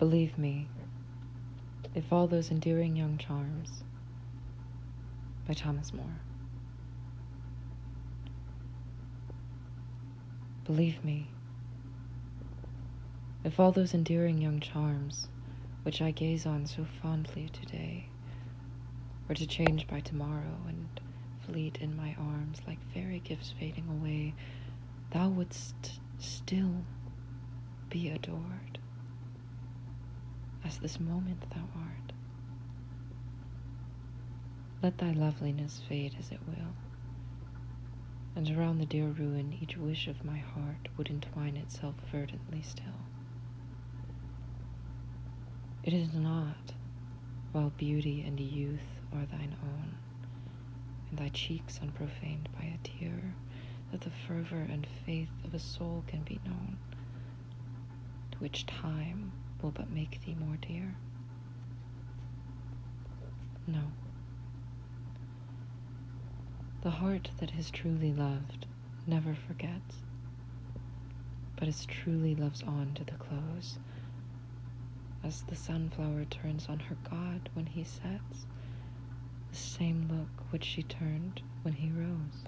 Believe me, if all those endearing young charms by Thomas Moore. Believe me, if all those endearing young charms which I gaze on so fondly today were to change by tomorrow and fleet in my arms like fairy gifts fading away, thou wouldst still be adored as this moment thou art. Let thy loveliness fade as it will, and around the dear ruin each wish of my heart would entwine itself verdantly still. It is not while beauty and youth are thine own, and thy cheeks unprofaned by a tear, that the fervor and faith of a soul can be known, to which time will but make thee more dear. No. The heart that has truly loved never forgets, but as truly loves on to the close, as the sunflower turns on her God when he sets, the same look which she turned when he rose.